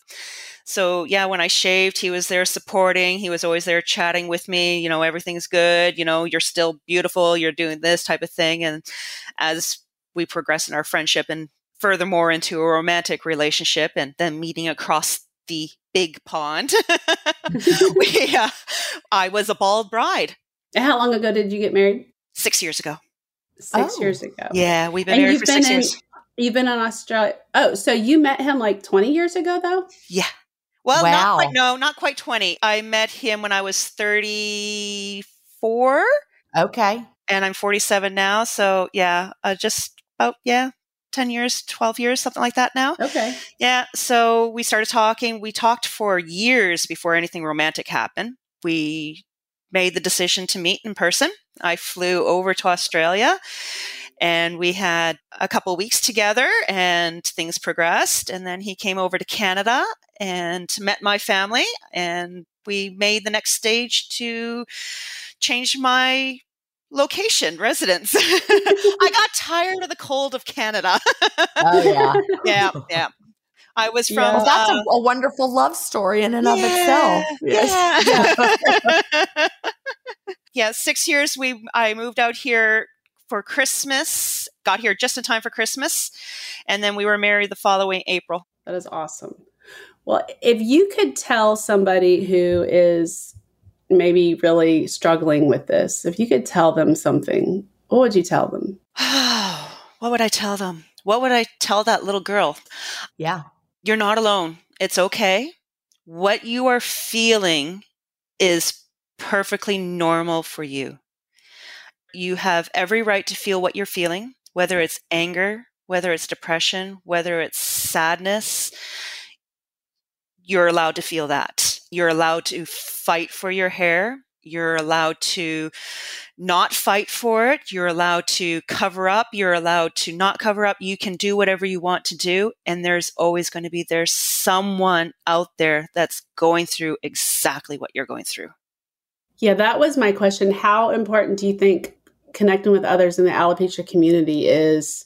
So yeah, when I shaved, he was there supporting. He was always there chatting with me. You know, everything's good. You know, you're still beautiful. You're doing this type of thing. And as we progress in our friendship and furthermore into a romantic relationship, and then meeting across the big pond, <laughs> <laughs> we, uh, I was a bald bride How long ago did you get married? six years ago. Six Oh. years ago. Yeah, we've been And married you've for been six in years. you've been in Australia. Oh, so you met him like 20 years ago though? Yeah. Well, Wow. not quite, no, not quite 20. I met him when I was 34 Okay. and I'm 47 now. So, yeah, uh, just about, yeah, 10 years, 12 years, something like that now. Okay. Yeah. So we started talking. We talked for years before anything romantic happened. We made the decision to meet in person. I flew over to Australia and we had a couple weeks together and things progressed. And then he came over to Canada and met my family. And we made the next stage to change my location, residence. <laughs> I got tired of the cold of Canada. <laughs> Oh yeah. yeah. Yeah. I was from. Yeah. Well, that's uh, a, a wonderful love story in and of itself. Yeah. <laughs> yeah, six years. We I moved out here for Christmas. Got here just in time for Christmas, and then we were married the following April. That is awesome. Well, if you could tell somebody who is maybe really struggling with this, if you could tell them something, what would you tell them? <sighs> what would I tell them? What would I tell that little girl? Yeah. You're not alone. It's okay. What you are feeling is perfectly normal for you. You have every right to feel what you're feeling, whether it's anger, whether it's depression, whether it's sadness. You're allowed to feel that. You're allowed to fight for your hair. You're allowed to not fight for it. You're allowed to cover up. You're allowed to not cover up. You can do whatever you want to do. And there's always going to be there's someone out there that's going through exactly what you're going through. Yeah, that was my question. How important do you think connecting with others in the alopecia community is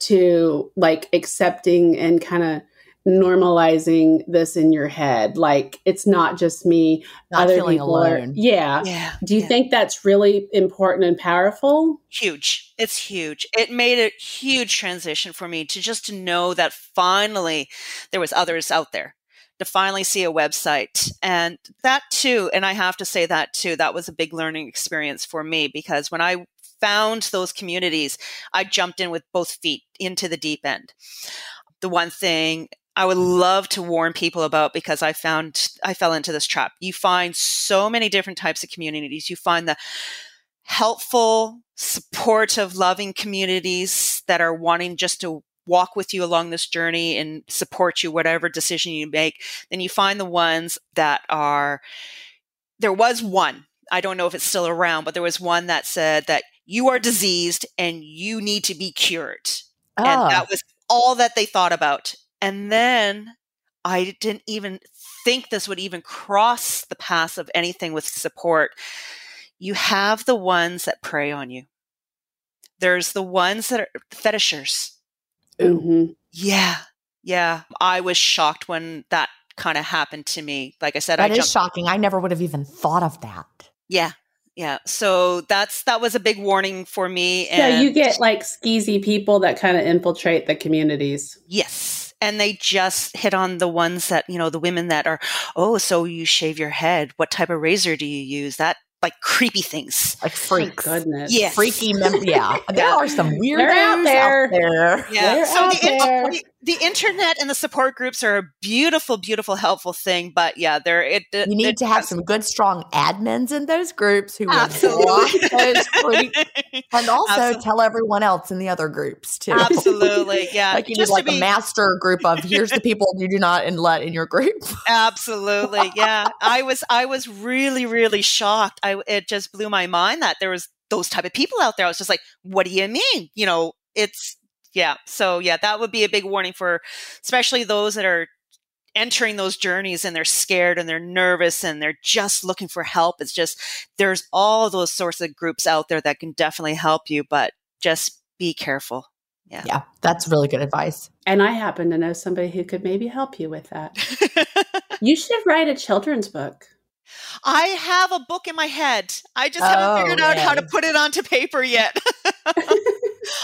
to like accepting and kind of normalizing this in your head? Like it's not just me, Not other feeling people are- yeah. Yeah. Do you Yeah. think that's really important and powerful? huge it's huge it made a huge transition for me to just to know that finally there was others out there to finally see a website and that too and i have to say that too that was a big learning experience for me because when i found those communities i jumped in with both feet into the deep end the one thing I would love to warn people about because I found I fell into this trap. You find so many different types of communities. You find the helpful, supportive, loving communities that are wanting just to walk with you along this journey and support you, whatever decision you make, then you find the ones that are, there was one, I don't know if it's still around, but there was one that said that you are diseased and you need to be cured. Oh. And ah. that was all that they thought about. And then I didn't even think this would even cross the path of anything with support. You have the ones that prey on you. There's the ones that are fetishers. Mm-hmm. Yeah. Yeah. I was shocked when that kind of happened to me. Like I said, that I is shocking. I never would have even thought of that. Yeah. Yeah. So that's that was a big warning for me. And yeah, you get like skeezy people that kind of infiltrate the communities. Yes. And they just hit on the ones that, you know, the women that are, oh, so you shave your head. What type of razor do you use? That like creepy things. Like freaks. Oh, goodness. Yes. Freaky mem- yeah. <laughs> There are some weird out there. out there. Yeah. They're so out the, there. the, the, internet and the support groups are a beautiful, beautiful, helpful thing. But yeah, they're it, it You need it, to have some good strong admins in those groups who Absolutely. those freaks. <laughs> And also Absolutely. tell everyone else in the other groups too. Absolutely. <laughs> Yeah. like you need Just to like be- a master group of here's the people you do not and let in your group. Absolutely. <laughs> Yeah. I was I was really really shocked. I it just blew my mind that there was those type of people out there. I was just like, what do you mean? You know, it's yeah. So yeah, that would be a big warning for especially those that are entering those journeys and they're scared and they're nervous and they're just looking for help. It's just there's all those sorts of groups out there that can definitely help you, but just be careful. Yeah. Yeah, that's really good advice. And I happen to know somebody who could maybe help you with that. <laughs> You should write a children's book. I have a book in my head. I just Oh, haven't figured out how to put it onto paper yet. <laughs>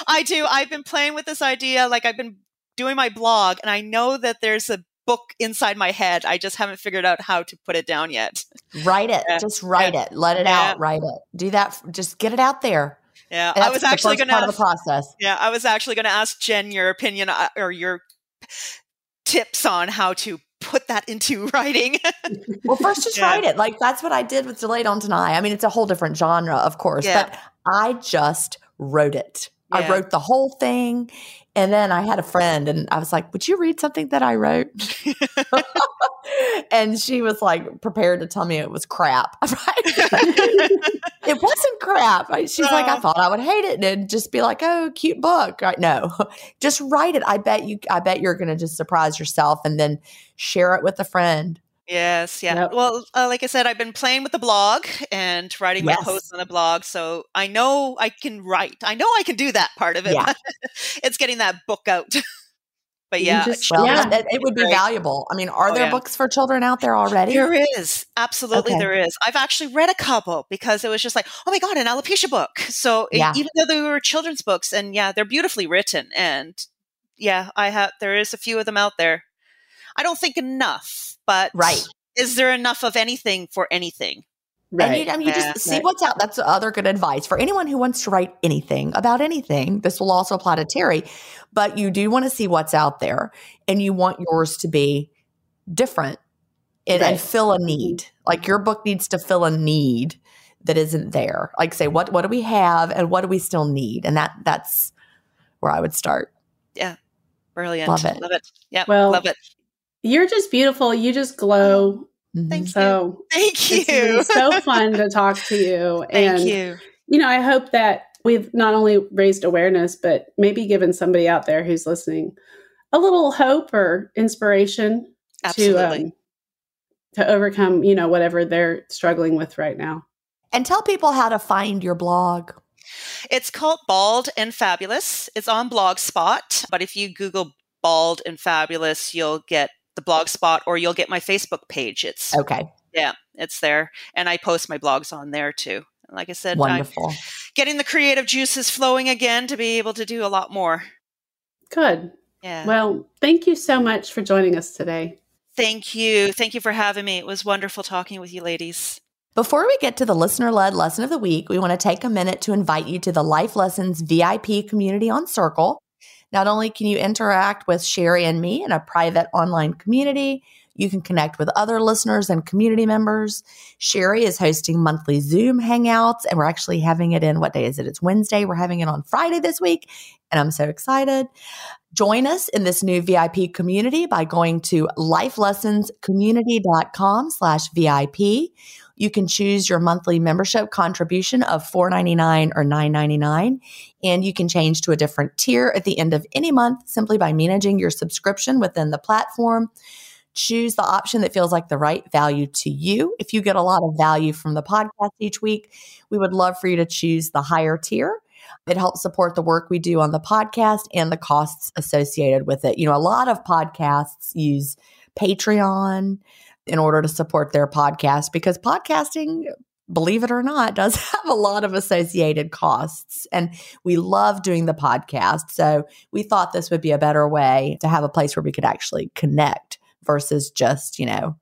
I do. I've been playing with this idea. Like I've been doing my blog, and I know that there's a book inside my head. I just haven't figured out how to put it down yet. Write it. Yeah. Just write it. Let it Yeah. out. Write it. Do that. Just get it out there. Yeah, I was actually going part to. of the process. Yeah, I was actually going to ask Gin your opinion uh, or your tips on how to put that into <laughs> writing. Well, first just Yeah. write it. Like that's what I did with Delay, Don't Deny. I mean, it's a whole different genre, of course, Yeah. but I just wrote it. I wrote the whole thing. And then I had a friend and I was like, Would you read something that I wrote? <laughs> and she was like prepared to tell me it was crap. <laughs> it wasn't crap. She's like, I thought I would hate it and just be like, oh, cute book. Right? No, just write it. I bet you, I bet you're going to just surprise yourself and then share it with a friend. Yes, yeah. Yep. Well, uh, like I said, I've been playing with the blog and writing Yes. my posts on the blog, so I know I can write. I know I can do that part of it. Yeah. <laughs> it's getting that book out. but yeah, just- Well, Yeah. it, it would be Great. valuable. I mean, are Oh, there yeah. books for children out there already? there is absolutely Okay. there is. I've actually read a couple because it was just like, oh my god, an alopecia book. So Yeah. even though they were children's books, and yeah, they're beautifully written, and yeah, I have. There is a few of them out there. I don't think enough, but Right. Is there enough of anything for anything? Right. And you, I mean, you Yeah. just see Right. what's out. That's other good advice for anyone who wants to write anything about anything. This will also apply to Terry, but you do want to see what's out there and you want yours to be different and, and fill a need. Like your book needs to fill a need that isn't there. Like say, what, what do we have and what do we still need? And that, that's where I would start. Yeah. Brilliant. Love it. Love it. Yeah. Well, love it. You're just beautiful. You just glow. Mhm. Thank you. So Thank you. it's been so fun to talk to you. Thank and you. you know, I hope that we've not only raised awareness, but maybe given somebody out there who's listening a little hope or inspiration Absolutely. to um, to overcome, you know, whatever they're struggling with right now. And tell people how to find your blog. It's called Bald and Fabulous. It's on Blogspot, but if you Google Bald and Fabulous, you'll get the Blogspot or you'll get my Facebook page. It's Okay. yeah, it's there, and I post my blogs on there too. Like I said, I'm Wonderful. getting the creative juices flowing again to be able to do a lot more. Good. Yeah. Well, thank you so much for joining us today. Thank you. Thank you for having me. It was wonderful talking with you ladies. Before we get to the listener led lesson of the week, we want to take a minute to invite you to the Life Lessons VIP community on Circle. Not only can you interact with Sheri and me in a private online community, You can connect with other listeners and community members. Sheri is hosting monthly Zoom hangouts, and we're actually having it in what day is it? It's Wednesday. We're having it on Friday this week, and I'm so excited. Join us in this new VIP community by going to lifelessonscommunity.com slash VIP. You can choose your monthly membership contribution of $4.99 or $9.99, and you can change to a different tier at the end of any month simply by managing your subscription within the platform. Choose the option that feels like the right value to you. If you get a lot of value from the podcast each week, we would love for you to choose the higher tier. It helps support the work we do on the podcast and the costs associated with it. You know, a lot of podcasts use Patreon in order to support their podcast because podcasting believe it or not, <laughs> does have a lot of associated costs. And we love doing the podcast. So we thought this would be a better way to have a place where we could actually connect versus just, you know,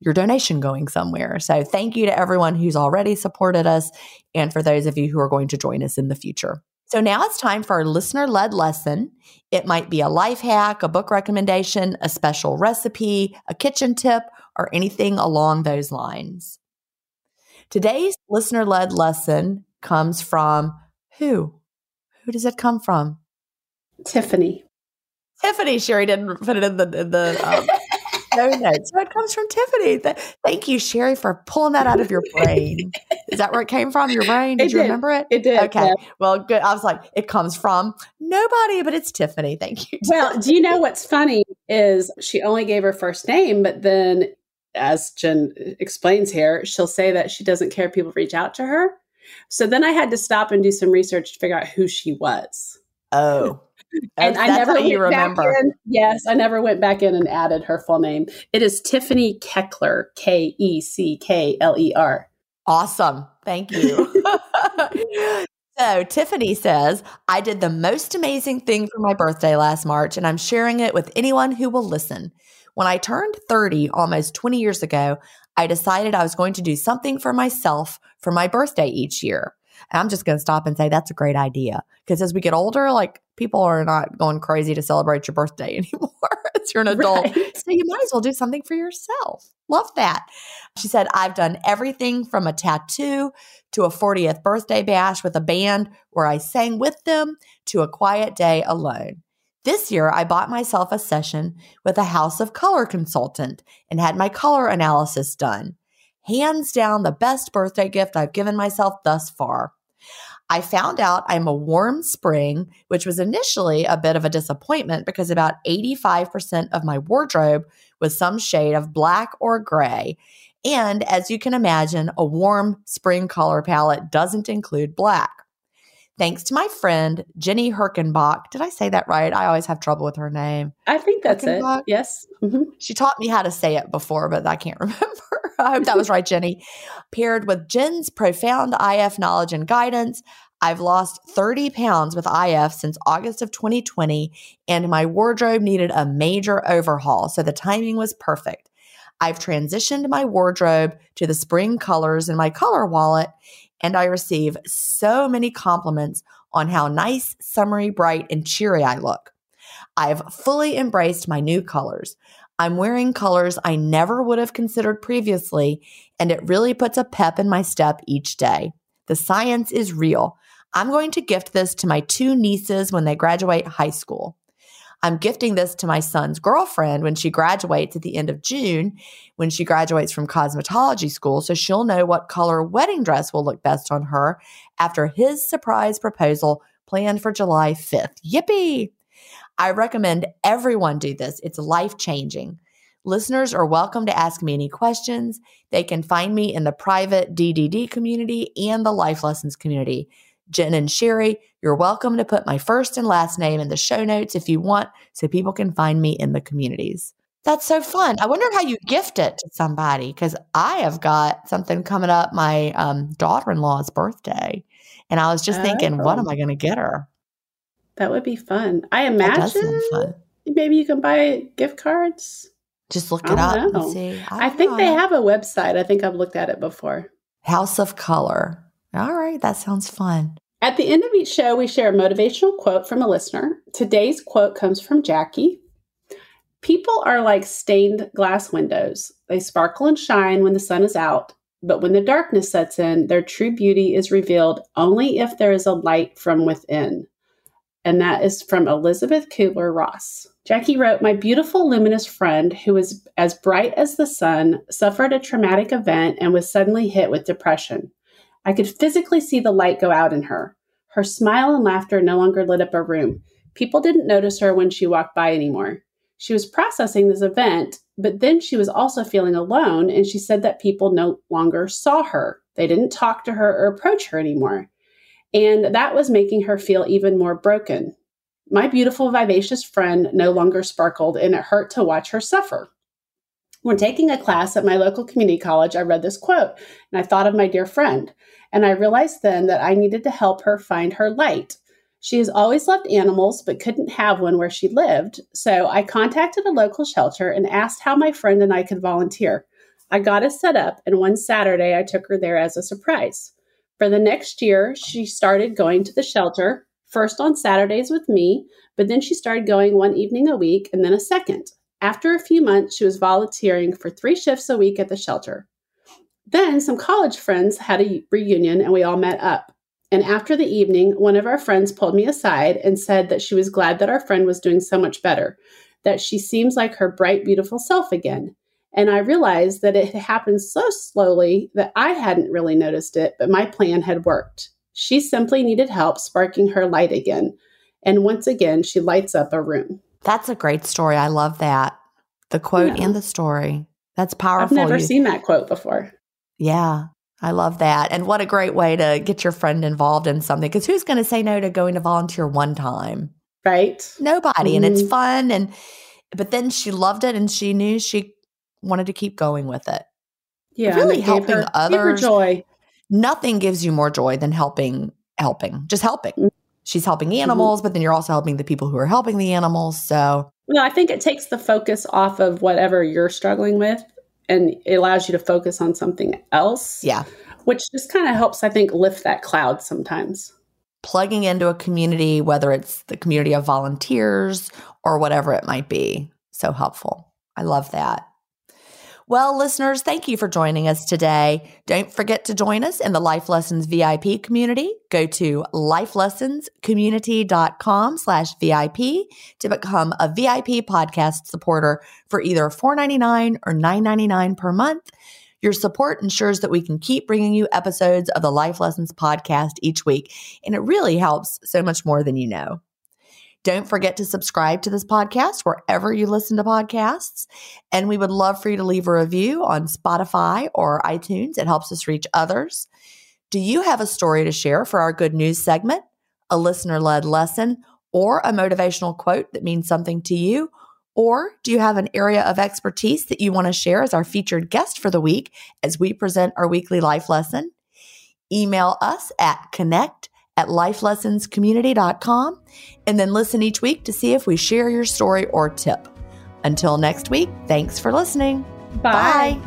your donation going somewhere. So thank you to everyone who's already supported us and for those of you who are going to join us in the future. So now it's time for our listener led lesson. It might be a life hack, a book recommendation, a special recipe, a kitchen tip, or anything along those lines. Today's listener led lesson comes from who? Who does it come from? Tiffany. Tiffany. Sheri didn't put it in the, in the um, show notes. So it comes from Tiffany. Thank you, Sheri, for pulling that out of your brain. Is that where it came from? Your brain? Did, It you did. remember it? It did. Okay. yeah. Well, good. I was like, it comes from nobody, but it's Tiffany. Thank you. Well, do you know what's funny is she only gave her first name, but then as Gin uh, explains here, she'll say that she doesn't care if people reach out to her. So then I had to stop and do some research to figure out who she was. Oh. And I never you remember. in. Yes, I never went back in and added her full name. It is Tiffany Keckler, K E C K L E R. Awesome. Thank you. <laughs> so, Tiffany says, I did the most amazing thing for my birthday last March, and I'm sharing it with anyone who will listen. When I turned 30 almost 20 years ago, I decided I was going to do something for myself for my birthday each year. And I'm just going to stop and say that's a great idea. Because as we get older, like people are not going crazy to celebrate your birthday <laughs> anymore as you're an adult. Right. So you might as well do something for yourself. Love that. She said, I've done everything from a tattoo to a 40th birthday bash with a band where I sang with them to a quiet day alone. This year, I bought myself a session with a House of Color consultant and had my color analysis done. Hands down, the best birthday gift I've given myself thus far. I found out I'm a warm spring, which was initially a bit of a disappointment because about 85% of my wardrobe was some shade of black or gray. And as you can imagine, a warm spring color palette doesn't include black. Thanks to my friend Jenny Herkenbach. Did I say that right? I always have trouble with her name. I think that's it. Birkenbach? Yes. Mhm. She taught me how to say it before, but I can't <laughs> remember. I hope that was right, Jenny. Paired with Gin's profound IF knowledge and guidance, I've lost 30 pounds with IF since August of 2020, and my wardrobe needed a major overhaul. So the timing was perfect. I've transitioned my wardrobe to the spring colors in my color wallet, and I receive so many compliments on how nice, summery, bright, and cheery I look. I've fully embraced my new colors. I'm wearing colors I never would have considered previously, and it really puts a pep in my step each day. The science is real. I'm going to gift this to my two nieces when they graduate high school. I'm gifting this to my son's girlfriend when she graduates at the end of June, when she graduates from cosmetology school, so she'll know what color wedding dress will look best on her after his surprise proposal planned for July 5th. Yippee! I recommend everyone do this. It's life changing. Listeners are welcome to ask me any questions. They can find me in the private DDD community and the Life Lessons community. Gin and Sheri, you're welcome to put my first and last name in the show notes if you want so people can find me in the communities. That's so fun. I wonder how you gift it to somebody because I have got something coming up my um, daughter in law's birthday. And I was just thinking, what am Oh. I going to get her? That would be fun. I imagine fun. maybe you can buy gift cards. Just look it up know. and see. I, don't think know. they have a website. I think I've looked at it before. House of Color. All right, that sounds fun. At the end of each show, we share a motivational quote from a listener. Today's quote comes from Jackie. People are like stained glass windows. They sparkle and shine when the sun is out, but when the darkness sets in, their true beauty is revealed only if there is a light from within. And that is from Elizabeth Kubler Ross. Jackie wrote, My beautiful, luminous friend, who was as bright as the sun, suffered a traumatic event and was suddenly hit with depression. I could physically see the light go out in her. Her smile and laughter no longer lit up a room. People didn't notice her when she walked by anymore. She was processing this event, but then she was also feeling alone, and she said that people no longer saw her. They didn't talk to her or approach her anymore. And that was making her feel even more broken. My beautiful, vivacious friend no longer sparkled, and it hurt to watch her suffer. When taking a class at my local community college, I read this quote and I thought of my dear friend. And I realized then that I needed to help her find her light. She has always loved animals, but couldn't have one where she lived. So I contacted a local shelter and asked how my friend and I could volunteer. I got us set up, and one Saturday I took her there as a surprise. For the next year, she started going to the shelter, first on Saturdays with me, but then she started going one evening a week and then a second. After a few months, she was volunteering for three shifts a week at the shelter. Then some college friends had a reunion and we all met up. And after the evening, one of our friends pulled me aside and said that she was glad that our friend was doing so much better, that she seems like her bright, beautiful self again. And I realized that it had happened so slowly that I hadn't really noticed it, but my plan had worked. She simply needed help sparking her light again. And once again, she lights up a room. That's a great story. I love that. The quote yeah. and the story. That's powerful. I've never you, seen that quote before. Yeah. I love that. And what a great way to get your friend involved in something. Because who's going to say no to going to volunteer one time? Right. Nobody. Mm-hmm. And it's mm-hmm. fun. And, but then she loved it and she knew she wanted to keep going with it. Yeah. Really helping her, others. joy. Nothing gives you more joy than helping, helping, just helping. She's helping mm-hmm. animals, mm-hmm. but then you're also helping the people who are helping the animals. So, well, I think it takes the focus off of whatever you're struggling with and it allows you to focus on something else. Yeah. Which just kind of helps, I think, lift that cloud sometimes. Plugging into a community, whether it's the community of volunteers or whatever it might be. So helpful. I love that. Well, listeners, thank you for joining us today. Don't forget to join us in the Life Lessons VIP community. Go to lifelessonscommunity.com slash VIP to become a VIP podcast supporter for either $4.99 or $9.99 per month. Your support ensures that we can keep bringing you episodes of the Life Lessons podcast each week, and it really helps so much more than you know. Don't forget to subscribe to this podcast wherever you listen to podcasts. And we would love for you to leave a review on Spotify or iTunes. It helps us reach others. Do you have a story to share for our good news segment, a listener led lesson, or a motivational quote that means something to you? Or do you have an area of expertise that you want to share as our featured guest for the week as we present our weekly life lesson? Email us at connect at lifelessonscommunity.com and then listen each week to see if we share your story or tip. Until next week, thanks for listening. Bye. Bye.